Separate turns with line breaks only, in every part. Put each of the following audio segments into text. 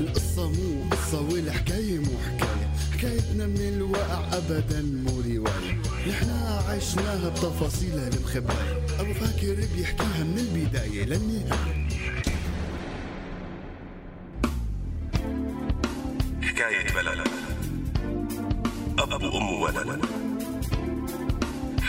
القصة مو قصة والحكاية مو حكاية. حكايتنا من الواقع أبدا مو رواية. نحنا عشناها بتفاصيلها المخبأة أبو فاكر بيحكيها من البداية للنهاية.
حكاية بلد. أب وأم وولد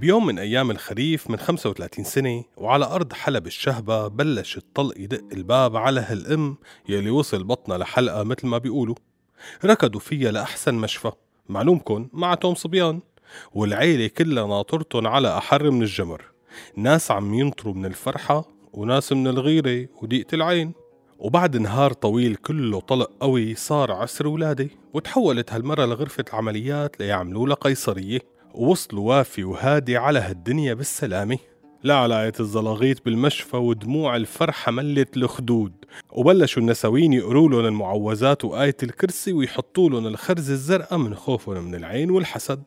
بيوم من أيام الخريف من 35 سنة وعلى أرض حلب الشهبة بلش الطلق يدق الباب على هالأم يلي وصل بطنها لحلقة مثل ما بيقولوا. ركضوا فيها لأحسن مشفى. معلومكن معتهم صبيان والعيلة كلها ناطرتن على أحر من الجمر. ناس عم ينطروا من الفرحة وناس من الغيرة وضيقة العين. وبعد نهار طويل كله طلق قوي صار عسر ولادة وتحولت هالمرة لغرفة العمليات ليعملوا لها قيصرية. ووصلوا وافي وهادي على هالدنيا بالسلامة. لعلعت الزلاغيط بالمشفى ودموع الفرحة ملت الخدود. وبلشوا النسوين يقروا لهم المعوذات وآية الكرسي ويحطوا لهم الخرزة الزرقاء من خوفهم من العين والحسد.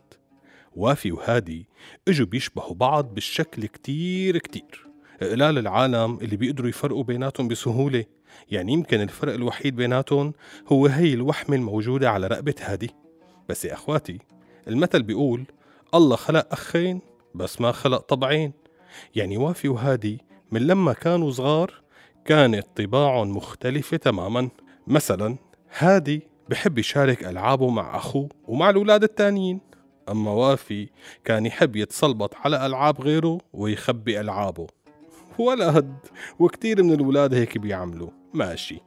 وافي وهادي إجوا بيشبهوا بعض بالشكل كتير كتير. قلال العالم اللي بيقدروا يفرقوا بيناتهم بسهولة. يعني يمكن الفرق الوحيد بيناتهم هو هي الوحمة الموجودة على رقبة هادي. بس يا أخواتي المثل بيقول الله خلق أخين بس ما خلق طبعين. يعني وافي وهادي من لما كانوا صغار كانت طباعهم مختلفة تماما. مثلا هادي بحب يشارك ألعابه مع أخوه ومع الأولاد التانيين. أما وافي كان يحب يتسلبط على ألعاب غيره ويخبي ألعابه. ولا هد وكتير من الولاد هيك بيعملوا. ماشي.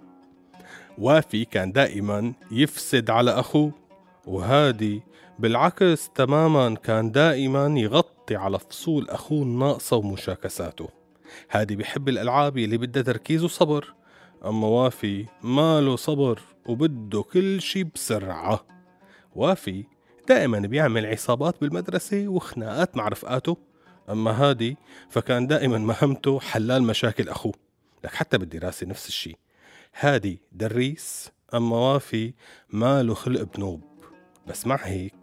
وافي كان دائما يفسد على أخوه. وهادي. بالعكس تماما كان دائما يغطي على فصول أخوه الناقصة ومشاكساته. هادي بحب الألعاب اللي بدها تركيز وصبر. أما وافي ماله صبر وبده كل شي بسرعة. وافي دائما بيعمل عصابات بالمدرسة وخناقات مع رفقاته. أما هادي فكان دائما مهمته حلال مشاكل أخوه. لك حتى بالدراسة نفس الشي. هادي دريس أما وافي ماله خلق بنوب. بس مع هيك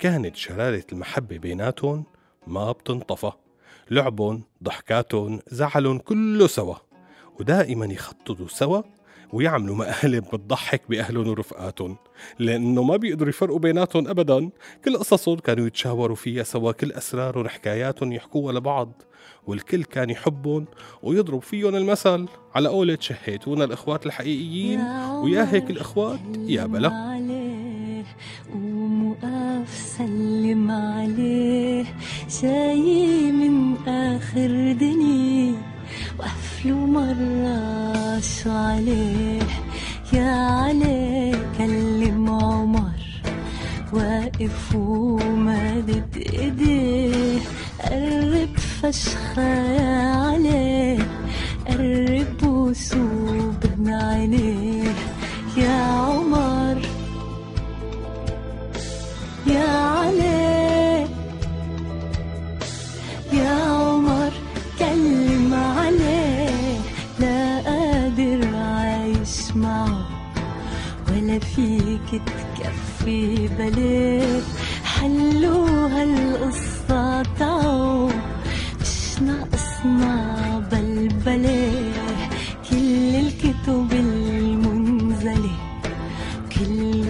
كانت شرارة المحبة بيناتهم ما بتنطفى. لعبهم ضحكاتهم زعلهم كله سوا. ودائما يخططوا سوا ويعملوا مقالب بتضحك بأهلهم ورفقاتهم. لأنه ما بيقدروا يفرقوا بيناتهم أبدا. كل قصصهم كانوا يتشاوروا فيها سوا كل أسرارهم حكاياتهم يحكوها لبعض. والكل كان يحبهم ويضرب فيهم المثل. على قولة شهيتونا الإخوات الحقيقيين. ويا هيك الإخوات يا بلا.
جاي من آخر دنيا وقفله مرة عليه يا علي كلم عمر واقف ومادد ايديه قرب فشخة يا علي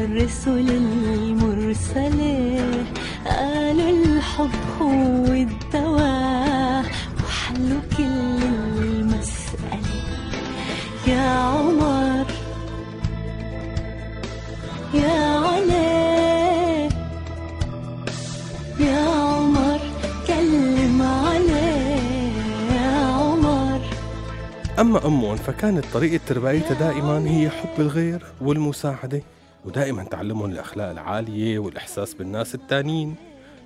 الرسل المرسلة قالوا الحب هو الدواء وحلوا كل المسألة. يا عمر يا علي يا عمر كلم عليه يا عمر.
أما أمهم فكانت طريقة تربايتها دائما هي حب الغير والمساعدة. ودائما تعلمهم الأخلاق العالية والإحساس بالناس التانيين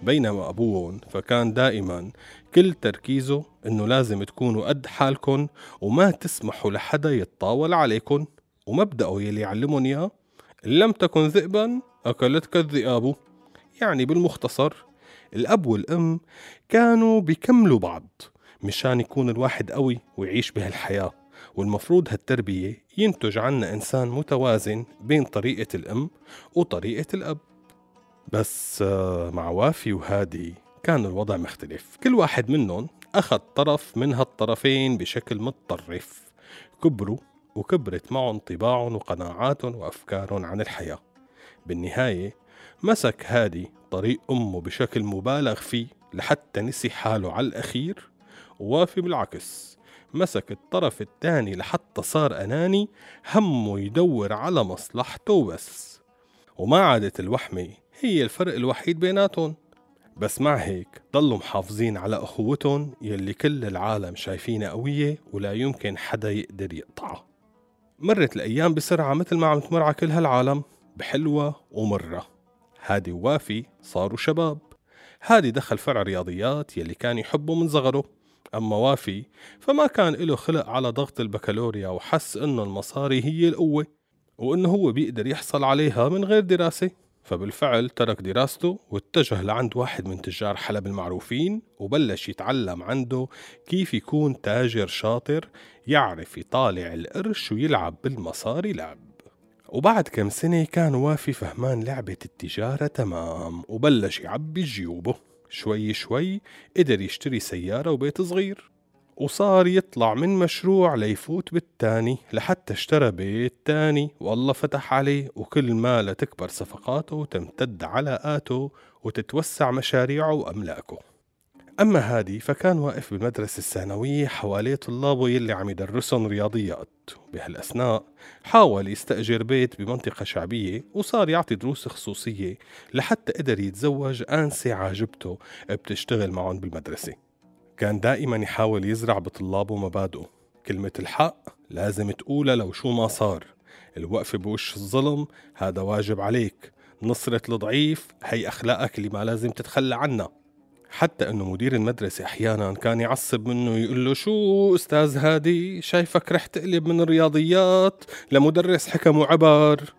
بينما أبوهم فكان دائما كل تركيزه إنه لازم تكونوا قد حالكن وما تسمحوا لحدا يتطاول عليكن ومبدأه يلي يعلمهم إياه. إن لم تكن ذئبا أكلتك الذئاب. يعني بالمختصر الأب والأم كانوا بيكملوا بعض مشان يكون الواحد قوي ويعيش بهالحياة. والمفروض هالتربية ينتج عنا إنسان متوازن بين طريقة الأم وطريقة الأب. بس آه، مع وافي وهادي كان الوضع مختلف. كل واحد منهم أخذ طرف من هالطرفين بشكل متطرف. كبروا وكبرت معهم طباعهم وقناعاتهم وأفكارهم عن الحياة. بالنهاية مسك هادي طريق أمه بشكل مبالغ فيه لحتى نسي حاله على الأخير. ووافي بالعكس مسك الطرف الثاني لحتى صار أناني همه يدور على مصلحته بس. وما عادت الوحمة هي الفرق الوحيد بيناتهم. بس مع هيك ضلوا محافظين على أخوتهم يلي كل العالم شايفينها قوية ولا يمكن حدا يقدر يقطعها. مرت الأيام بسرعة مثل ما عم تمر على كل هالعالم بحلوة ومرة. هادي ووافي صاروا شباب. هادي دخل فرع رياضيات يلي كان يحبه من صغره. أما وافي فما كان له خلق على ضغط البكالوريا وحس إنه المصاري هي القوة وإنه هو بيقدر يحصل عليها من غير دراسة. فبالفعل ترك دراسته واتجه لعند واحد من تجار حلب المعروفين وبلش يتعلم عنده كيف يكون تاجر شاطر يعرف يطالع القرش ويلعب بالمصاري لعب. وبعد كم سنة كان وافي فهمان لعبة التجارة تمام وبلش يعبي جيوبه. شوي شوي قدر يشتري سيارة وبيت صغير وصار يطلع من مشروع ليفوت بالتاني لحتى اشترى بيت تاني. والله فتح عليه وكل ما لا تكبر صفقاته وتمتد علاقاته وتتوسع مشاريعه وأملاكه. أما هادي فكان واقف بالمدرسة الثانوية حواليه طلابه يلي عم يدرسهم رياضيات. بهالأثناء حاول يستأجر بيت بمنطقة شعبية وصار يعطي دروس خصوصية لحتى قدر يتزوج أنسة عاجبته بتشتغل معهم بالمدرسة. كان دائما يحاول يزرع بطلابه مبادئه. كلمة الحق لازم تقولها لو شو ما صار. الوقفة بوش الظلم هذا واجب عليك. نصرة الضعيف هي أخلاقك اللي ما لازم تتخلى عنها. حتى إنه مدير المدرسة أحيانا كان يعصب منه يقول له شو أستاذ هادي شايفك رح تقلب من الرياضيات لمدرس حكم وعبر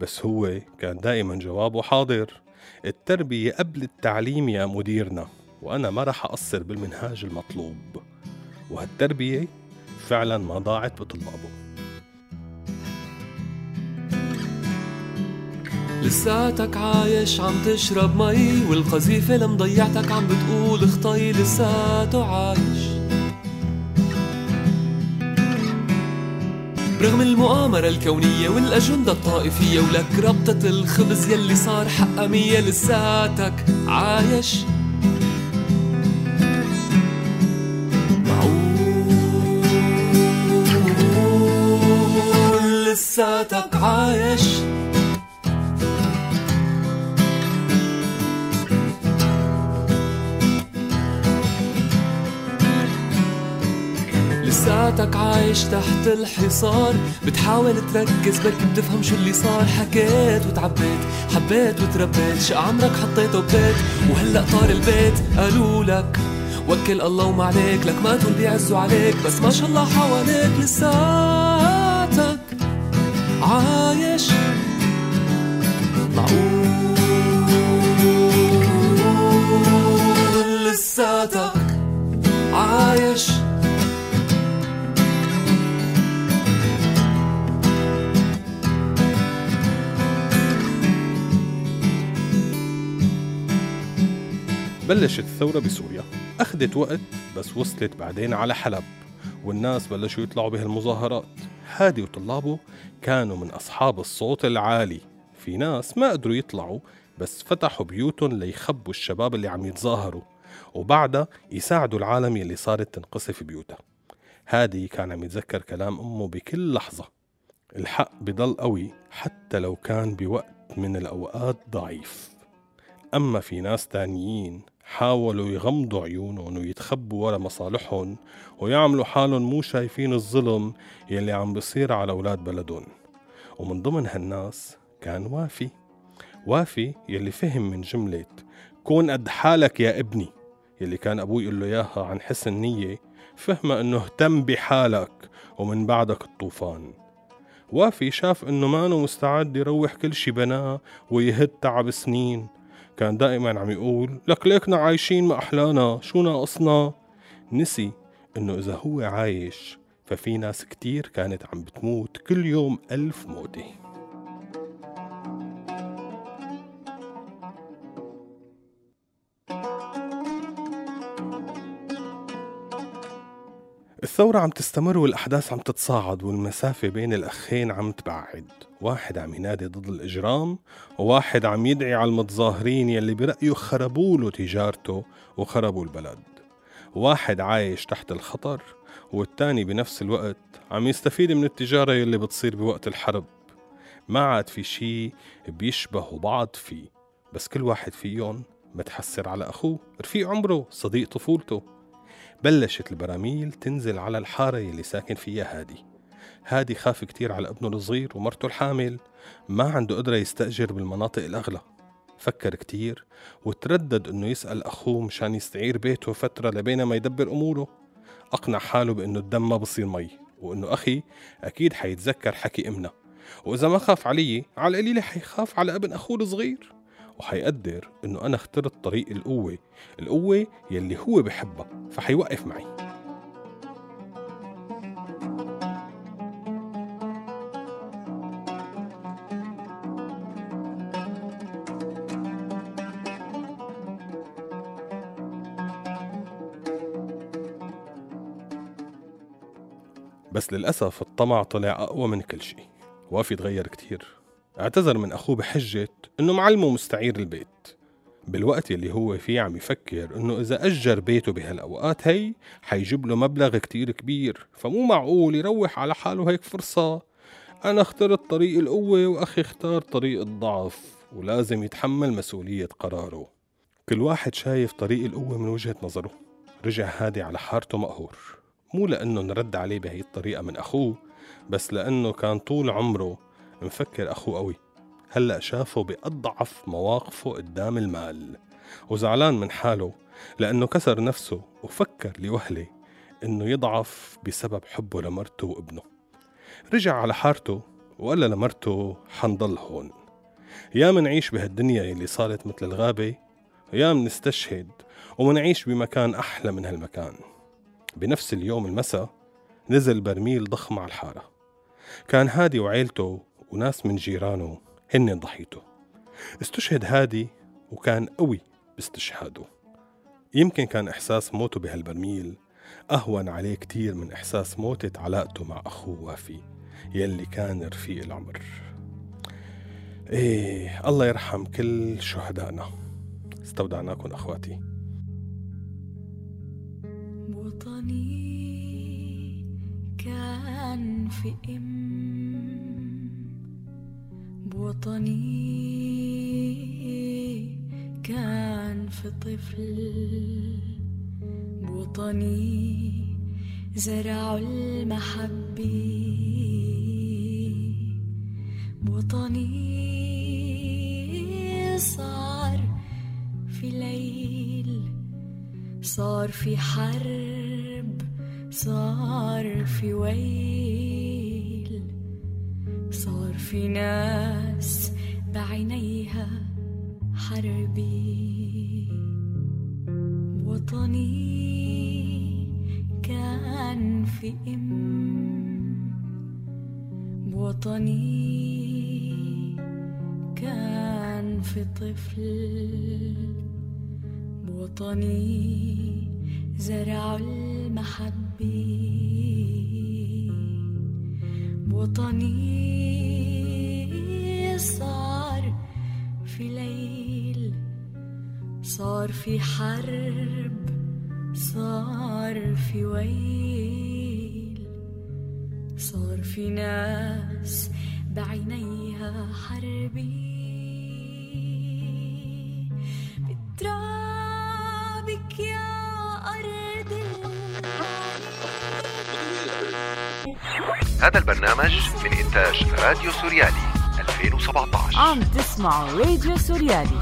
بس هو كان دائما جوابه حاضر. التربية قبل التعليم يا مديرنا وأنا ما رح أقصر بالمنهاج المطلوب. وهالتربية فعلا ما ضاعت بطلابه.
لساتك عايش عم تشرب مي والقذيفة اللي مضيعتك عم بتقول اخطي لساته عايش. برغم المؤامرة الكونية والأجندة الطائفية ولك ربطة الخبز يلي صار حقها مية لساتك عايش. معقول لساتك عايش. لساتك عايش تحت الحصار. بتحاول تركز بركي بتفهم شو اللي صار. حكيت وتعبيت حبيت وتربيت شق عمرك حطيته ببيت؟ وهلأ طار البيت. قالوا لك وكل الله وما عليك لك ما تقول بيعزوا عليك بس ما شاء الله حواليك لساتك عايش. معقول؟ لساتك عايش.
بلشت الثورة بسوريا. أخذت وقت بس وصلت بعدين على حلب والناس بلشوا يطلعوا بهالمظاهرات هادي وطلابه كانوا من أصحاب الصوت العالي. في ناس ما قدروا يطلعوا بس فتحوا بيوتهم ليخبوا الشباب اللي عم يتظاهروا وبعدها يساعدوا العالم يلي صارت تنقصف بيوتها. هادي كان عم يتذكر كلام أمه بكل لحظة. الحق بضل قوي حتى لو كان بوقت من الأوقات ضعيف. أما في ناس تانيين حاولوا يغمضوا عيونهم ويتخبوا ورا مصالحهم ويعملوا حالهم مو شايفين الظلم يلي عم بصير على أولاد بلدهم. ومن ضمن هالناس كان وافي. وافي يلي فهم من جملة كون قد حالك يا ابني يلي كان أبوي يقول له إياها عن حسن نية فهمها إنه اهتم بحالك ومن بعدك الطوفان. وافي شاف إنه مانو مستعد يروح كل شي بناه ويهد تعب سنين. كان دائما عم يقول لك ليكنا عايشين ما أحلانا شو ناقصنا؟ نسي إنه إذا هو عايش ففي ناس كتير كانت عم بتموت كل يوم ألف موتة. الثورة عم تستمر والأحداث عم تتصاعد والمسافة بين الأخين عم تبعد. واحد عم ينادي ضد الإجرام وواحد عم يدعي على المتظاهرين يلي برأيه خربوا له تجارته وخربوا البلد. واحد عايش تحت الخطر والتاني بنفس الوقت عم يستفيد من التجارة يلي بتصير بوقت الحرب. ما عاد في شي بيشبهوا بعض فيه بس كل واحد فيهم متحسر على أخوه رفيق عمره صديق طفولته. بلشت البراميل تنزل على الحارة يلي ساكن فيها هادي. هادي خاف كتير على ابنه الصغير ومرته الحامل. ما عنده قدرة يستأجر بالمناطق الأغلى. فكر كتير وتردد إنه يسأل أخوه مشان يستعير بيته فترة لبين ما يدبر أموره. أقنع حاله بأنه الدم ما بصير مي وأنه أخي أكيد حيتذكر حكي إمنا. وإذا ما خاف علي على القليلة حيخاف على ابن أخوه الصغير. وحيقدر إنه أنا اخترت طريق القوة القوة يلي هو بحبها فحيوقف معي. بس للأسف الطمع طلع أقوى من كل شيء وافي تغير كتير. اعتذر من أخوه بحجة إنه معلمه مستعير البيت. بالوقت اللي هو فيه عم يفكر إنه إذا أجر بيته بهالأوقات هي حيجيب له مبلغ كتير كبير. فمو معقول يروح على حاله هيك فرصة. أنا اخترت طريق القوة وأخي اختار طريق الضعف ولازم يتحمل مسؤولية قراره. كل واحد شايف طريق القوة من وجهة نظره. رجع هادي على حارته مقهور. مو لأنه نرد عليه بهي الطريقة من أخوه بس لأنه كان طول عمره مفكر أخوه قوي. هلأ شافه بأضعف مواقفه قدام المال وزعلان من حاله لأنه كسر نفسه وفكر لوهلة إنه يضعف بسبب حبه لمرته وابنه. رجع على حارته وقال لمرته حنضل هون. يا منعيش بهالدنيا اللي صارت مثل الغابة يا منستشهد ومنعيش بمكان أحلى من هالمكان. بنفس اليوم المساء نزل برميل ضخم على الحارة. كان هادي وعيلته وناس من جيرانه هن ضحيته. استشهد هادي وكان قوي باستشهاده. يمكن كان إحساس موته بهالبرميل أهون عليه كتير من إحساس موتة علاقته مع أخوه وافي يلي كان رفيق العمر. إيه الله يرحم كل شهدائنا. استودعناكم أخواتي.
وطني كأن في إم بوطني كأن في طفل بوطني زرع المحبة بوطني صار في ليل صار في حرب صار في ويل صار في ناس بعينيها حربي. وطني كان في إم بوطني كان في طفل. بوطني زرع المحبة بوطني صار في ليل صار في حرب صار في ويل صار في ناس بعينيها حربي.
هذا البرنامج من إنتاج راديو سوريالي 2017
عم تسمعوا راديو سوريالي.